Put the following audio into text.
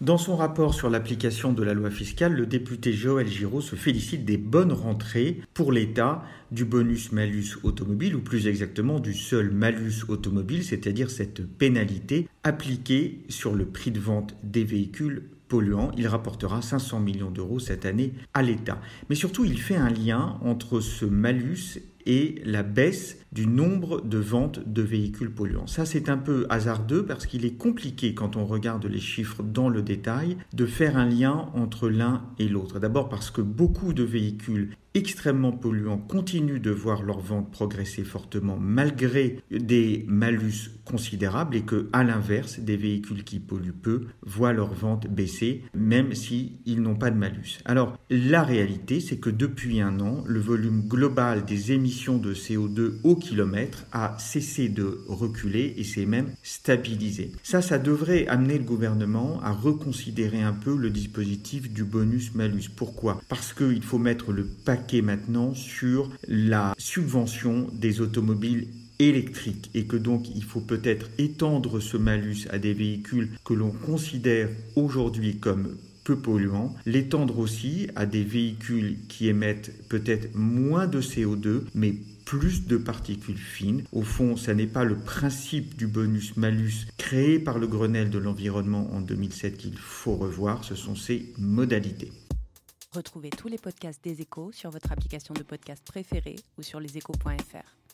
Dans son rapport sur l'application de la loi fiscale, le député Joël Giraud se félicite des bonnes rentrées pour l'État du bonus-malus automobile, ou plus exactement du seul malus automobile, c'est-à-dire cette pénalité appliquée sur le prix de vente des véhicules polluants. Il rapportera 500 millions d'euros cette année à l'État. Mais surtout, il fait un lien entre ce malus et la baisse du nombre de ventes de véhicules polluants. Ça, c'est un peu hasardeux parce qu'il est compliqué quand on regarde les chiffres dans le détail de faire un lien entre l'un et l'autre. D'abord parce que beaucoup de véhicules extrêmement polluants continuent de voir leurs ventes progresser fortement malgré des malus considérables et que, à l'inverse, des véhicules qui polluent peu voient leurs ventes baisser même s'ils n'ont pas de malus. Alors, la réalité, c'est que depuis un an, le volume global des émissions de CO2 au a cessé de reculer et s'est même stabilisé. Ça, ça devrait amener le gouvernement à reconsidérer un peu le dispositif du bonus-malus. Pourquoi? Parce qu'il faut mettre le paquet maintenant sur la subvention des automobiles électriques et que donc il faut peut-être étendre ce malus à des véhicules que l'on considère aujourd'hui comme peu polluants, l'étendre aussi à des véhicules qui émettent peut-être moins de CO2 mais plus de particules fines. Au fond, ça n'est pas le principe du bonus-malus créé par le Grenelle de l'environnement en 2007 qu'il faut revoir, ce sont ses modalités. Retrouvez tous les podcasts des échos sur votre application de podcast préférée ou sur leséchos.fr.